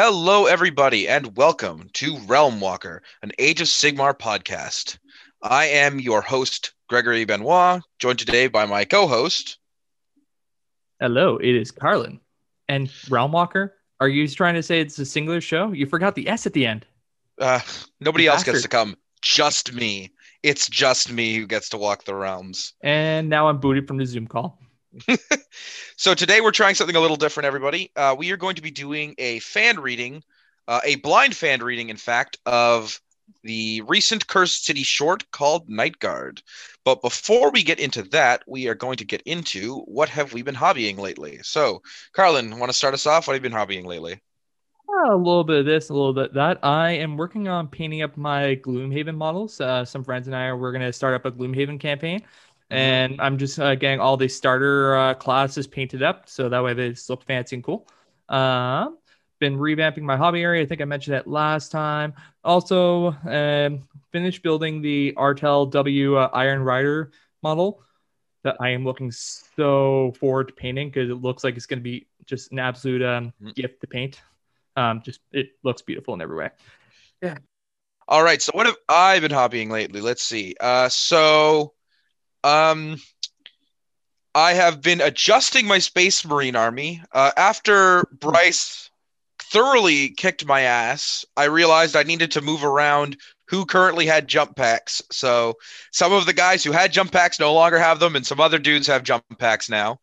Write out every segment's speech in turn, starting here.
Hello, everybody, and welcome to Realm Walker, an Age of Sigmar podcast. I am your host, Gregory Benoit, joined today by my co host. Hello, it is Carlin. And Realm Walker, are you trying to say it's a singular show? You forgot the S at the end. Uh, nobody You else gets to come, just me. It's just me who gets to walk the realms. And now I'm booted from the Zoom call. So today we're trying something a little different, everybody. Uh, we are going to be doing a fan reading, uh, a blind fan reading, in fact, of the recent Cursed City short called Night Guard. But before we get into that, we are going to get into what have we been hobbying lately. So, Carlin, want to start us off? What have you been hobbying lately? Uh, a little bit of this, a little bit that. I am working on painting up my Gloomhaven models. Uh, some friends and I are we're going to start up a Gloomhaven campaign. And I'm just uh, getting all the starter uh, classes painted up so that way they just look fancy and cool. Um, been revamping my hobby area. I think I mentioned that last time. Also, um, finished building the Artel W uh, Iron Rider model that I am looking so forward to painting because it looks like it's going to be just an absolute um, Mhm. gift to paint. Um, just it looks beautiful in every way. Yeah. All right. So what have I been hobbying lately? Let's see. Uh, so, um, I have been adjusting my Space Marine army. Uh, after Bryce thoroughly kicked my ass, I realized I needed to move around who currently had jump packs. So some of the guys who had jump packs no longer have them, and some other dudes have jump packs now.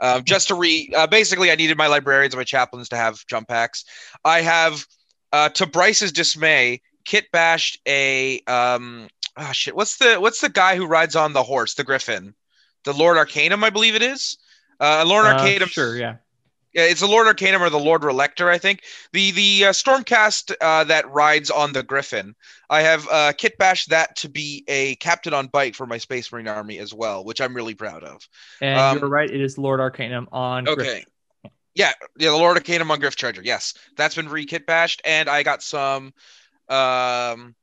Um, just to re, uh, basically, I needed my librarians and my chaplains to have jump packs. I have, uh, to Bryce's dismay, kit bashed a um, oh shit, what's the what's the guy who rides on the horse, the Griffin, the Lord Arcanum, I believe it is. Uh, Lord Uh, Arcanum, sure, yeah. yeah, it's the Lord Arcanum or the Lord Relector, I think. The the uh, Stormcast uh, that rides on the Griffin. I have uh, kit bashed that to be a captain on bike for my Space Marine army as well, which I'm really proud of. And Um, you're right, it is Lord Arcanum on. Okay. Griff. Yeah, yeah, the Lord Arcanum on Gryph Charger. Yes, that's been re-kit bashed, and I got some, um,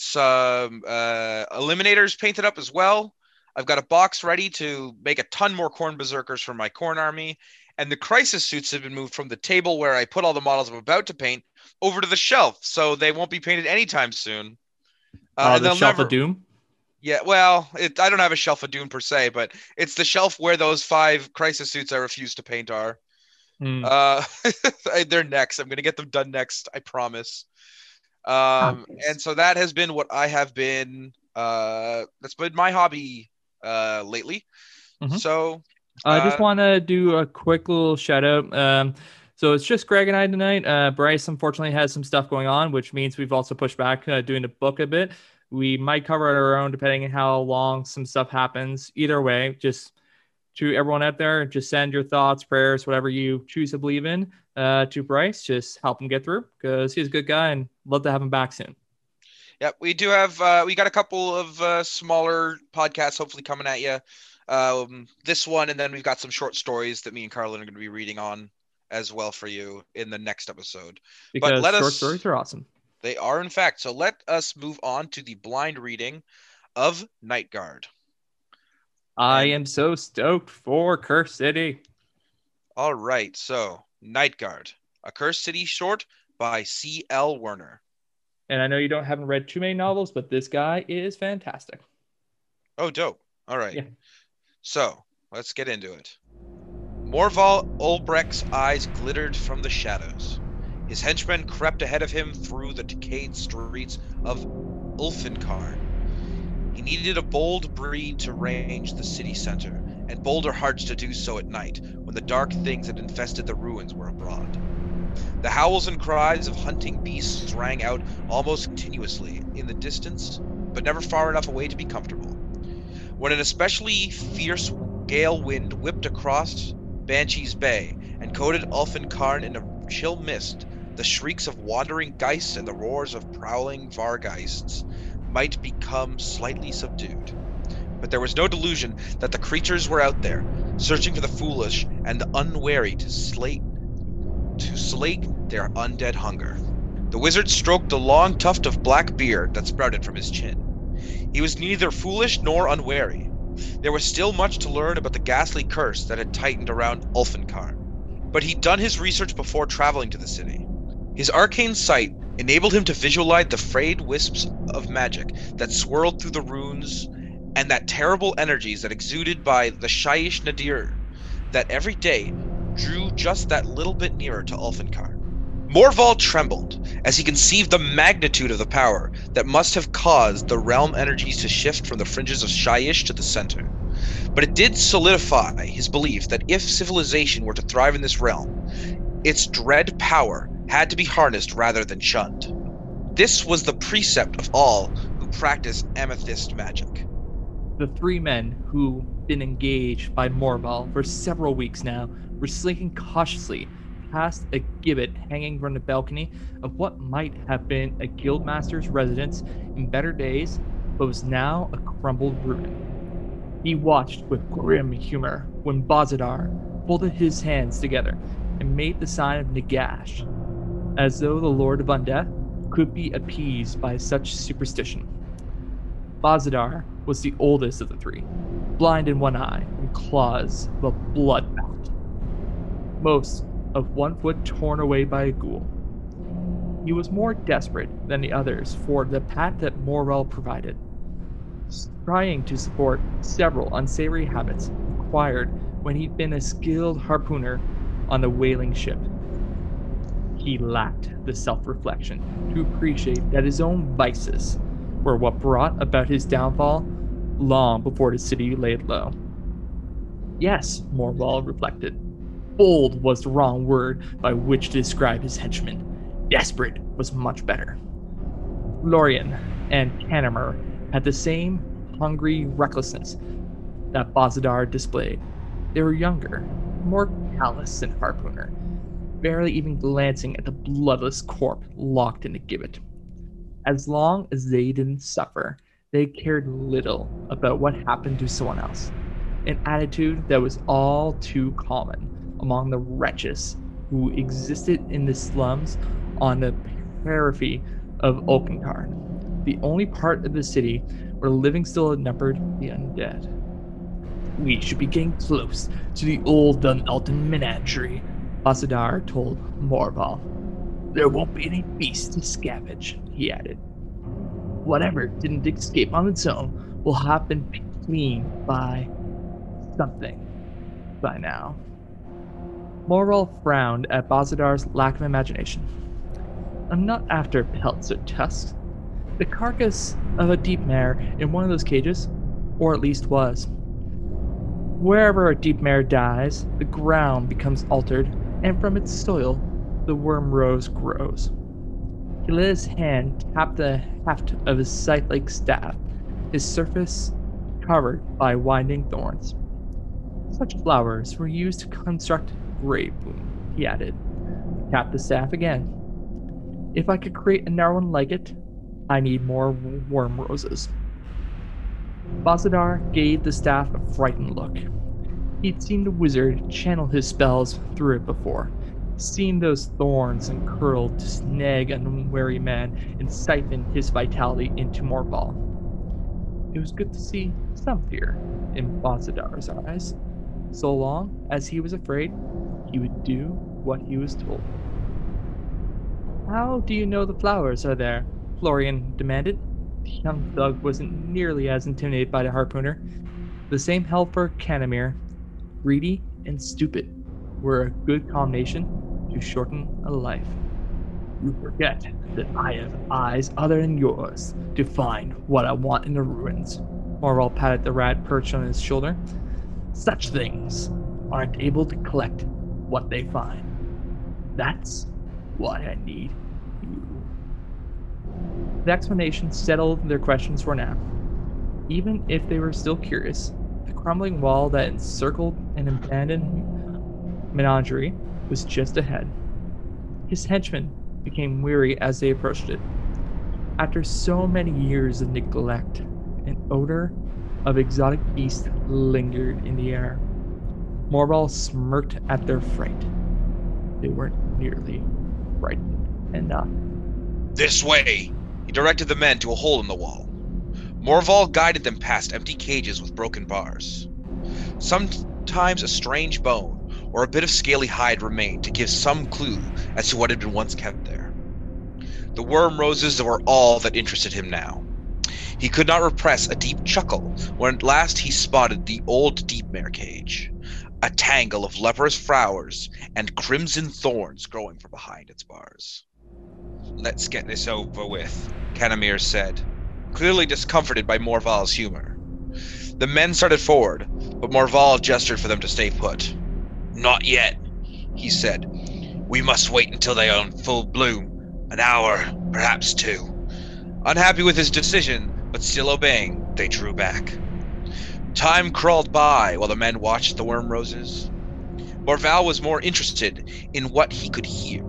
some uh, eliminators painted up as well. I've got a box ready to make a ton more Khorne Berzerkers for my Khorne army, and the crisis suits have been moved from the table where I put all the models I'm about to paint over to the shelf, so they won't be painted anytime soon. Uh, and the Shelf never- of Doom. yeah, well, it, I don't have a shelf of doom per se, but it's the shelf where those five crisis suits I refuse to paint are. Hmm. Uh, they're next. I'm gonna get them done next. I promise. Um, and so that has been what I have been. Uh, that's been my hobby uh lately. Mhm. So I just uh, want to do a quick little shout out. Um, so it's just Greg and I tonight. Uh, Bryce unfortunately has some stuff going on, which means we've also pushed back uh, doing the book a bit. We might cover it our own depending on how long some stuff happens. Either way, just to everyone out there, just send your thoughts, prayers, whatever you choose to believe in, uh, to Bryce. Just help him get through because he's a good guy and love to have him back soon. Yep, we do have. Uh, we got a couple of uh, smaller podcasts hopefully coming at you. Um, this one, and then we've got some short stories that me and Carlin are going to be reading on as well for you in the next episode. Because let short us- stories are awesome. They are, in fact. So let us move on to the blind reading of Night Guard. I am so stoked for Cursed City. All right. So Night Guard, a Cursed City short by C.L. Werner. And I know you don't haven't read too many novels, but this guy is fantastic. Oh, dope. All right. Yeah. So let's get into it. Morval Ulbrecht's eyes glittered from the shadows. His henchmen crept ahead of him through the decayed streets of Ulfenkarn. He needed a bold breed to range the city center, and bolder hearts to do so at night when the dark things that infested the ruins were abroad. The howls and cries of hunting beasts rang out almost continuously in the distance, but never far enough away to be comfortable. When an especially fierce gale wind whipped across Banshee's Bay and coated Ulfenkarn in a chill mist, the shrieks of wandering geists and the roars of prowling Vargheists might become slightly subdued. But there was no delusion that the creatures were out there, searching for the foolish and the unwary to slate to slake their undead hunger. The wizard stroked the long tuft of black beard that sprouted from his chin. He was neither foolish nor unwary. There was still much to learn about the ghastly curse that had tightened around Ulfenkarn. But he'd done his research before traveling to the city. His arcane sight enabled him to visualize the frayed wisps of magic that swirled through the runes and that terrible energies that exuded by the Shyish Nadir that every day drew just that little bit nearer to Ulfenkarn. Morval trembled as he conceived the magnitude of the power that must have caused the realm energies to shift from the fringes of Shyish to the center. But it did solidify his belief that if civilization were to thrive in this realm, its dread power had to be harnessed rather than shunned. This was the precept of all who practice amethyst magic. The three men who had been engaged by Morval for several weeks now were slinking cautiously past a gibbet hanging from the balcony of what might have been a guildmaster's residence in better days, but was now a crumbled ruin. He watched with grim humor when Bozidar folded his hands together and made the sign of Nagash, as though the Lord of Undeath could be appeased by such superstition. Bozidar was the oldest of the three, blind in one eye and claws of a bloodbath. Most of one foot torn away by a ghoul. He was more desperate than the others for the path that Morval provided trying to support several unsavory habits acquired when he'd been a skilled harpooner on the whaling ship. He lacked the self reflection to appreciate that his own vices were what brought about his downfall long before the city laid low. Yes, Morval reflected. Bold was the wrong word by which to describe his henchmen. Desperate was much better. Lorien and Canamir had the same hungry recklessness that Bozidar displayed. They were younger, more callous than Harpooner, barely even glancing at the bloodless corpse locked in the gibbet. As long as they didn't suffer, they cared little about what happened to someone else, an attitude that was all too common among the wretches who existed in the slums on the periphery of Ulfenkarn, the only part of the city where living still outnumbered the undead. We should be getting close to the old Dunalton menagerie, Bozidar told Morval. There won't be any beasts to scavenge, he added. Whatever didn't escape on its own will have been cleaned by something by now. Morval frowned at Bozidar's lack of imagination. I'm not after pelts or tusks, the carcass of a deepmare in one of those cages, or at least was. Wherever a deepmare dies, the ground becomes altered, and from its soil, the worm rose grows. He let his hand tap the haft of his scythe like staff, his surface covered by winding thorns. Such flowers were used to construct boom, he added. Tap the staff again. If I could create another one like it, I need more worm roses. Bozidar gave the staff a frightened look. He'd seen the wizard channel his spells through it before, seen those thorns and curled to snag an unwary man and siphon his vitality into Morval. It was good to see some fear in Bozidar's eyes, so long as he was afraid he would do what he was told. How do you know the flowers are there? Florian demanded. The young thug wasn't nearly as intimidated by the harpooner. The same helper, Canamir. Greedy and stupid were a good combination to shorten a life. You forget that I have eyes other than yours to find what I want in the ruins. Morval patted the rat perched on his shoulder. Such things aren't able to collect what they find. That's why I need you. the explanation settled their questions for now. Even if they were still curious, crumbling wall that encircled an abandoned menagerie was just ahead. His henchmen became weary as they approached it. After so many years of neglect, an odor of exotic beasts lingered in the air. Morval smirked at their fright. They weren't nearly frightened enough. This way, he directed the men to a hole in the wall. Morval guided them past empty cages with broken bars. Sometimes a strange bone or a bit of scaly hide remained to give some clue as to what had been once kept there. The worm roses were all that interested him now. He could not repress a deep chuckle when at last he spotted the old Deepmare cage, a tangle of leprous flowers and crimson thorns growing from behind its bars. Let's get this over with, Canamir said, clearly discomforted by Morval's humor. The men started forward, but Morval gestured for them to stay put. Not yet, he said. We must wait until they are in full bloom. An hour, perhaps two. Unhappy with his decision, but still obeying, they drew back. Time crawled by while the men watched the worm roses. Morval was more interested in what he could hear.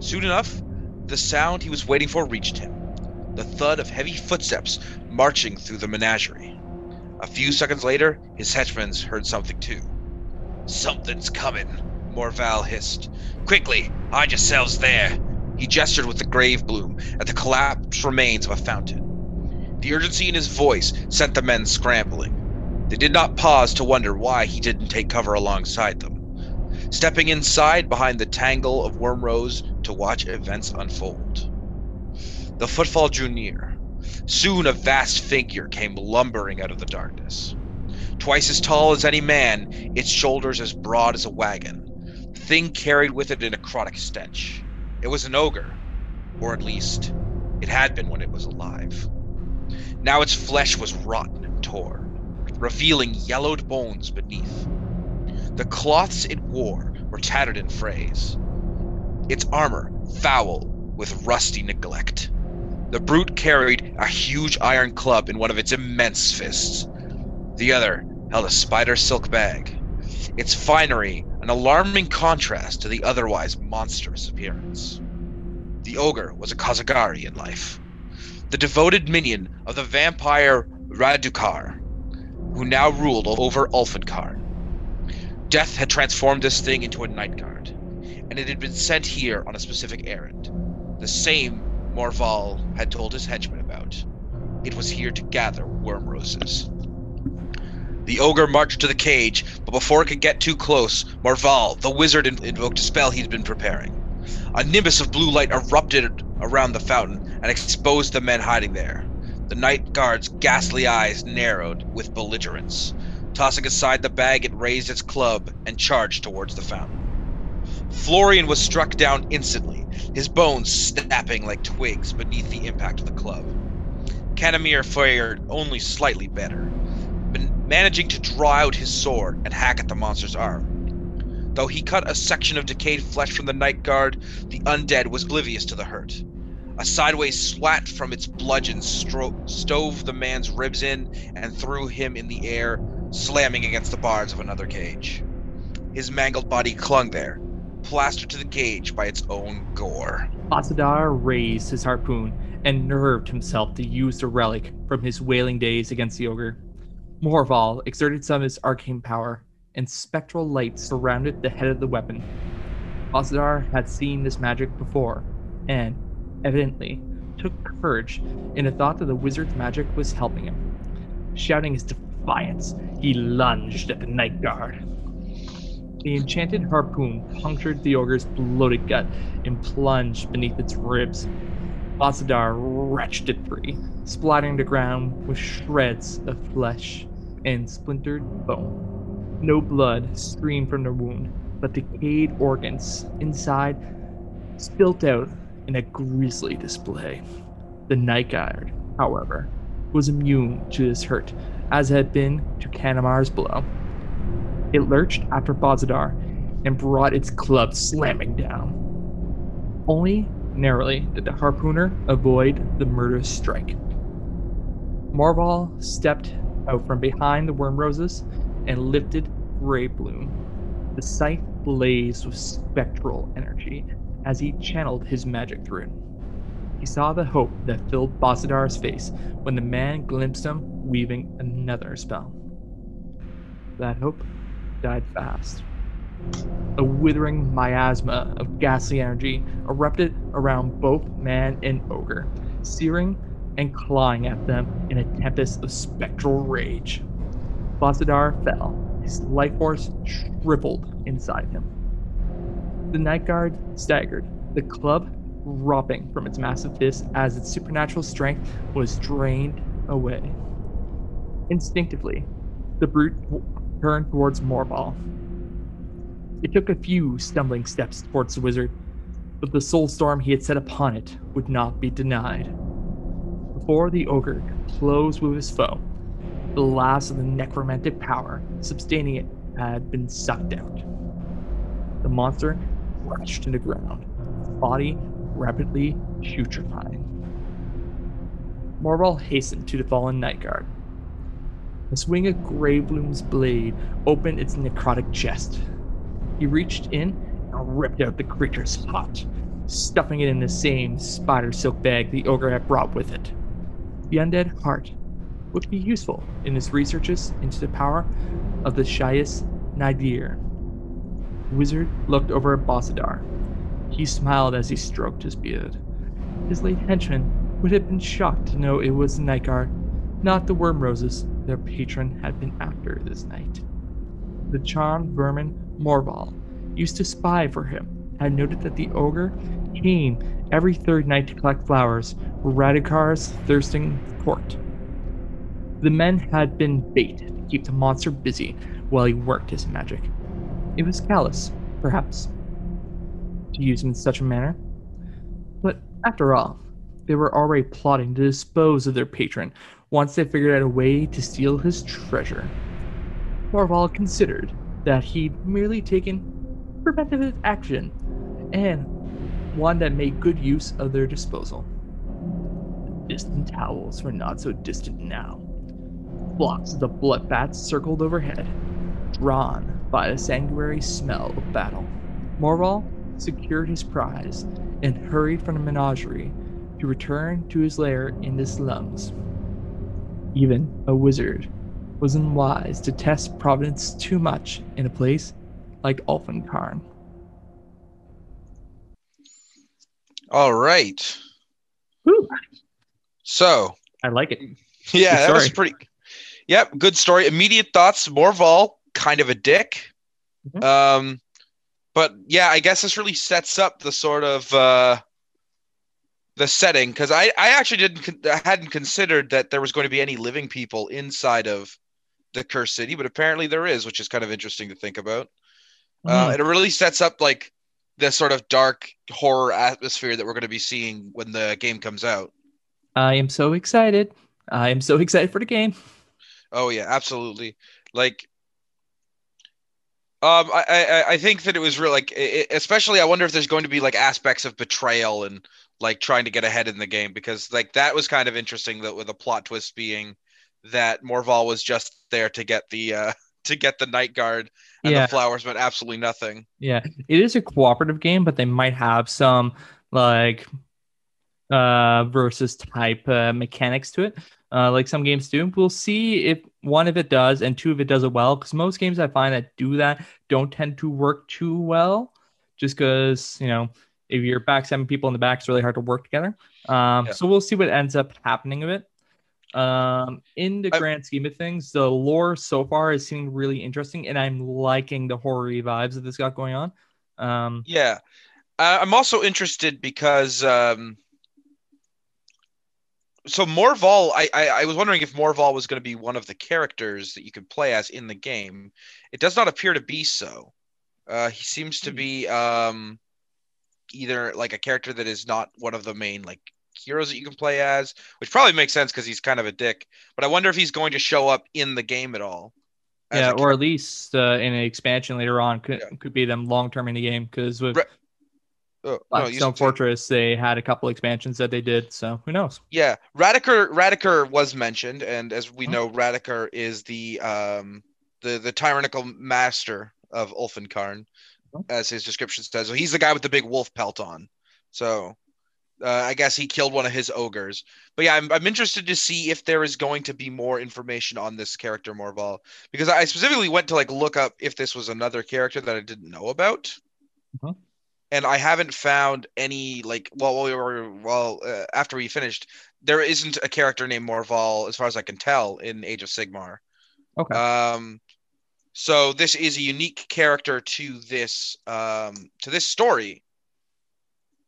Soon enough, the sound he was waiting for reached him the thud of heavy footsteps marching through the menagerie. A few seconds later, his henchmen heard something too. Something's coming, Morval hissed. Quickly, hide yourselves there. He gestured with the grave bloom at the collapsed remains of a fountain. The urgency in his voice sent the men scrambling. They did not pause to wonder why he didn't take cover alongside them, stepping inside behind the tangle of wormrose to watch events unfold. The footfall drew near. Soon a vast figure came lumbering out of the darkness. Twice as tall as any man, its shoulders as broad as a wagon. The thing carried with it an necrotic stench. It was an ogre, or at least, it had been when it was alive. Now its flesh was rotten and torn, revealing yellowed bones beneath. The cloths it wore were tattered in frays, its armor foul with rusty neglect. The brute carried a huge iron club in one of its immense fists. The other held a spider silk bag, its finery an alarming contrast to the otherwise monstrous appearance. The ogre was a Kosargi in life, the devoted minion of the vampire Radukar, who now ruled over Ulfenkarn. Death had transformed this thing into a night guard, and it had been sent here on a specific errand. The same Morval had told his henchmen about. It was here to gather worm roses. The ogre marched to the cage, but before it could get too close, Morval, the wizard, invoked a spell he'd been preparing. A nimbus of blue light erupted around the fountain and exposed the men hiding there. The night guard's ghastly eyes narrowed with belligerence. Tossing aside the bag, it raised its club and charged towards the fountain. Florian was struck down instantly, his bones snapping like twigs beneath the impact of the club. Canamir fared only slightly better, managing to draw out his sword and hack at the monster's arm. Though he cut a section of decayed flesh from the night guard, the undead was oblivious to the hurt. A sideways swat from its bludgeon stro- stove the man's ribs in and threw him in the air, slamming against the bars of another cage. His mangled body clung there, plastered to the cage by its own gore. Bozidar raised his harpoon and nerved himself to use the relic from his whaling days against the ogre. Morval exerted some of his arcane power and spectral light surrounded the head of the weapon. Bozidar had seen this magic before, and, evidently, took courage in the thought that the wizard's magic was helping him. Shouting his defiance, he lunged at the night guard. The enchanted harpoon punctured the ogre's bloated gut and plunged beneath its ribs. Bozidar wrenched it free, splattering the ground with shreds of flesh and splintered bone. No blood streamed from the wound, but decayed organs inside spilt out in a grisly display. The night guard, however, was immune to this hurt, as had been to Canamir's blow. It lurched after Bozidar and brought its club slamming down. Only narrowly did the harpooner avoid the murderous strike. Morval stepped out from behind the worm roses and lifted Grey Bloom. The scythe blazed with spectral energy as he channeled his magic through it. He saw the hope that filled Bozidar's face when the man glimpsed him weaving another spell. That hope died fast. A withering miasma of ghastly energy erupted around both man and ogre, searing and clawing at them in a tempest of spectral rage. Bozidar fell, his life force shriveled inside him. The night guard staggered, the club dropping from its massive fist as its supernatural strength was drained away. Instinctively, the brute turned towards Morval. It took a few stumbling steps towards the wizard, but the soul storm he had set upon it would not be denied. Before the ogre could close with his foe, the last of the necromantic power sustaining it had been sucked out. The monster crashed to the ground, body rapidly putrefying. Morval hastened to the fallen night guard. The swing of Gravebloom's blade opened its necrotic chest. He reached in and ripped out the creature's heart, stuffing it in the same spider silk bag the ogre had brought with it. The undead heart would be useful in his researches into the power of the Shyish Nadir. The wizard looked over at Bozidar. He smiled as he stroked his beard. His late henchman would have been shocked to know it was the not the worm roses their patron had been after this night. The charmed vermin Morval used to spy for him had noted that the ogre came every third night to collect flowers for Radukar's thirsting court. The men had been bait to keep the monster busy while he worked his magic. It was callous, perhaps, to use him in such a manner. But after all, they were already plotting to dispose of their patron once they figured out a way to steal his treasure. Morval considered that he'd merely taken preventive action and one that made good use of their disposal. Distant howls were not so distant now. Flocks of the blood bats circled overhead, drawn by the sanguinary smell of battle. Morval secured his prize and hurried from the menagerie to return to his lair in the slums. Even a wizard was unwise to test providence too much in a place like Ulfenkarn. All right. Whew, So, I like it. yeah, Good that was story. pretty. Yep, good story. Immediate thoughts: Morval, kind of a dick. Mhm. Um, but yeah, I guess this really sets up the sort of uh, the setting because I I actually didn't I hadn't considered that there was going to be any living people inside of the cursed city, but apparently there is, which is kind of interesting to think about. Uh, Mm. and it really sets up like this sort of dark horror atmosphere that we're going to be seeing when the game comes out. I am so excited. I am so excited for the game. Oh yeah, absolutely. Like, um, I I, I think that it was real. Like, i i- especially, I wonder if there's going to be like aspects of betrayal and like trying to get ahead in the game because like that was kind of interesting. That with a plot twist being that Morval was just there to get the uh to get the night guard and Yeah. the flowers meant absolutely nothing. Yeah, it is a cooperative game, but they might have some like uh versus type uh, mechanics to it. Uh, like some games do. We'll see if one if it does and two if it does it well. Because most games I find that do that don't tend to work too well, just because you know if you're back seven people in the back, it's really hard to work together. Um, Yeah. so we'll see what ends up happening of it. Um, in the I- grand scheme of things, the lore so far is seeming really interesting, and I'm liking the horror vibes that this got going on. Um, Yeah, uh, I'm also interested because um, so Morval. I, I I was wondering if Morval was going to be one of the characters that you could play as in the game. It does not appear to be so. Uh, he seems to Hmm. be um, either like a character that is not one of the main like heroes that you can play as, which probably makes sense because he's kind of a dick. But I wonder if he's going to show up in the game at all. yeah, or at least uh, in an expansion later on could, Yeah. could be them long term in the game because with Re- Oh, no, you Blackstone should say- Fortress they had a couple expansions that they did, so who knows? Yeah, Radukar Radukar was mentioned, and as we Mhm. know, Radukar is the um the the tyrannical master of Ulfenkarn. As his description says. So he's the guy with the big wolf pelt on. So uh, I guess he killed one of his ogres. But yeah, I'm I'm interested to see if there is going to be more information on this character Morval because I specifically went to like look up if this was another character that I didn't know about. Mhm. And I haven't found any like well, while we were well uh, after we finished, there isn't a character named Morval as far as I can tell in Age of Sigmar. Okay. Um, so this is a unique character to this um to this story.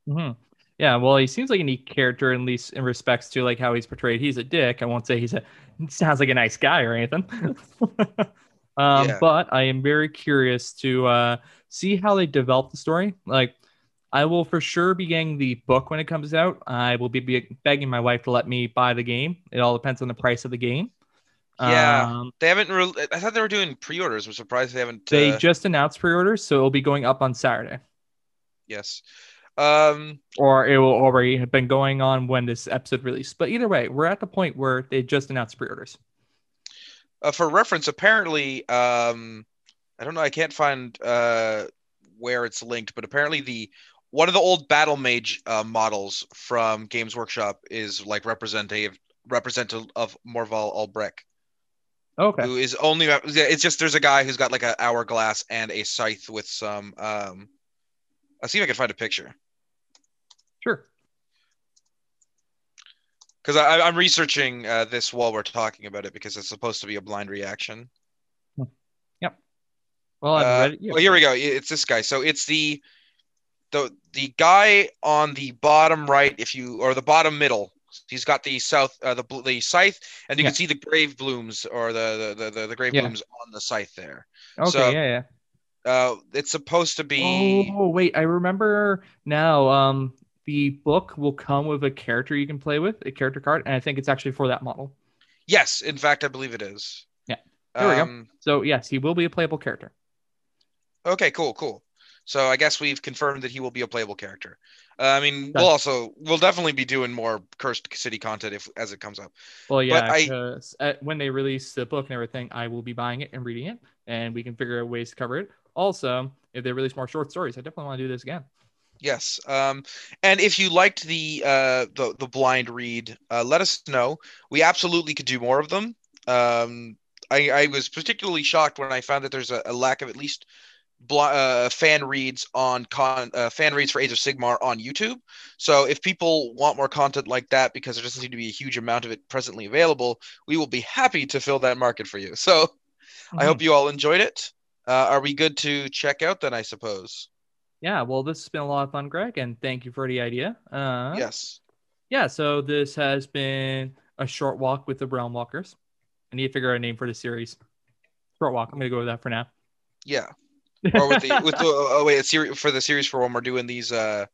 hmm Yeah, well, he seems like a neat character, at least in respects to like how he's portrayed. He's a dick. I won't say he's a sounds like a nice guy or anything. um, Yeah. But I am very curious to uh, see how they develop the story. Like, I will for sure be getting the book when it comes out. I will be be begging my wife to let me buy the game. It all depends on the price of the game. Yeah. Um, They haven't. Re- I thought they were doing pre-orders. I'm surprised they haven't. they uh, just announced pre-orders, so it'll be going up on Saturday, yes. Um. or it will already have been going on when this episode released. But either way, we're at the point where they just announced pre-orders. Uh, for reference, apparently, um, I don't know. I can't find uh where it's linked, but apparently the one of the old Battle Mage uh, models from Games Workshop is like representative representative of Morval Albrecht, Okay. who is only. It's just there's a guy who's got like an hourglass and a scythe with some. Um, I'll see if I can find a picture Sure. because I'm researching uh, this while we're talking about it because it's supposed to be a blind reaction. Well, I've Uh, read it. Yeah. Well, here we go. It's this guy. So it's the the the guy on the bottom right, if you or the bottom middle. He's got the south uh, the the scythe, and you Yeah. can see the grave blooms or the the the, the grave Yeah. blooms on the scythe there. Okay. so- yeah. Yeah. Uh, it's supposed to be Oh wait, I remember now. Um, the book will come with a character you can play with, a character card, and I think it's actually for that model. yes. In fact, I believe it is. Yeah. There we go. Um, So yes, he will be a playable character. Okay, cool, cool. So I guess we've confirmed that he will be a playable character. Uh, I mean, Done. we'll also we'll definitely be doing more cursed city content if as it comes up. Well, yeah, I- 'cause, uh, when they release the book and everything, I will be buying it and reading it, and we can figure out ways to cover it. Also, if they release more short stories, I definitely want to do this again. Yes. Um, and if you liked the uh, the the blind read, uh, let us know. We absolutely could do more of them. Um, I, I was particularly shocked when I found that there's a, a lack of at least uh, fan reads on con uh, fan reads for Age of Sigmar on YouTube. So if people want more content like that, because there doesn't seem to be a huge amount of it presently available, we will be happy to fill that market for you. So I hope you all enjoyed it. Uh, are we good to check out then? I suppose. Yeah, well, this has been a lot of fun, Greg, and thank you for the idea. Uh, Yes. Yeah, so this has been a short walk with the Brown Walkers. I need to figure out a name for the series. Short walk. I'm gonna go with that for now. Yeah. Or with the with the oh wait, a series for the series for when we're doing these. Uh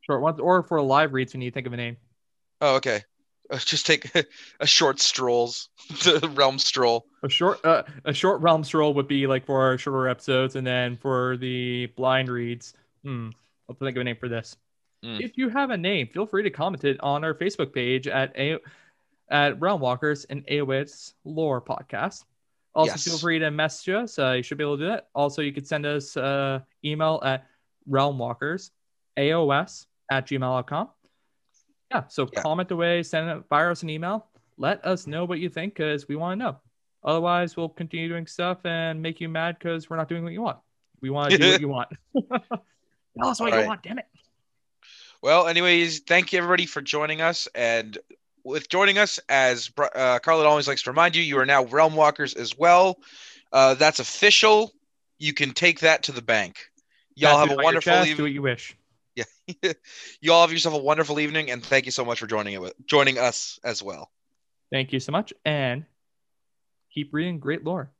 short ones, or for live reads when you think of a name. oh, okay. Uh, Just take a short strolls, the realm stroll. A short, uh, a short realm stroll would be like for our shorter episodes, and then for the blind reads, hmm, I'll think of a name for this. Mm. If you have a name, feel free to comment it on our Facebook page at a at Realm Walkers and AOS Lore Podcast. Also, Yes. feel free to message us. Uh, you should be able to do that. Also, you could send us uh, email at realmwalkers aos at gmail.com. Yeah, so Yeah. comment away, send it, fire us an email. Let us know what you think because we want to know. Otherwise, we'll continue doing stuff and make you mad because we're not doing what you want. We want to do what you want. Tell us what you Alright. want, damn it. Well, anyways, thank you everybody for joining us, and with joining us, as uh, Carlin always likes to remind you, you are now realm walkers as well. Uh, that's official. You can take that to the bank. Y'all have a wonderful chest, Do evening. what you wish. Yeah. you all have yourself a wonderful evening, and thank you so much for joining it with joining us as well. Thank you so much, and keep reading great lore.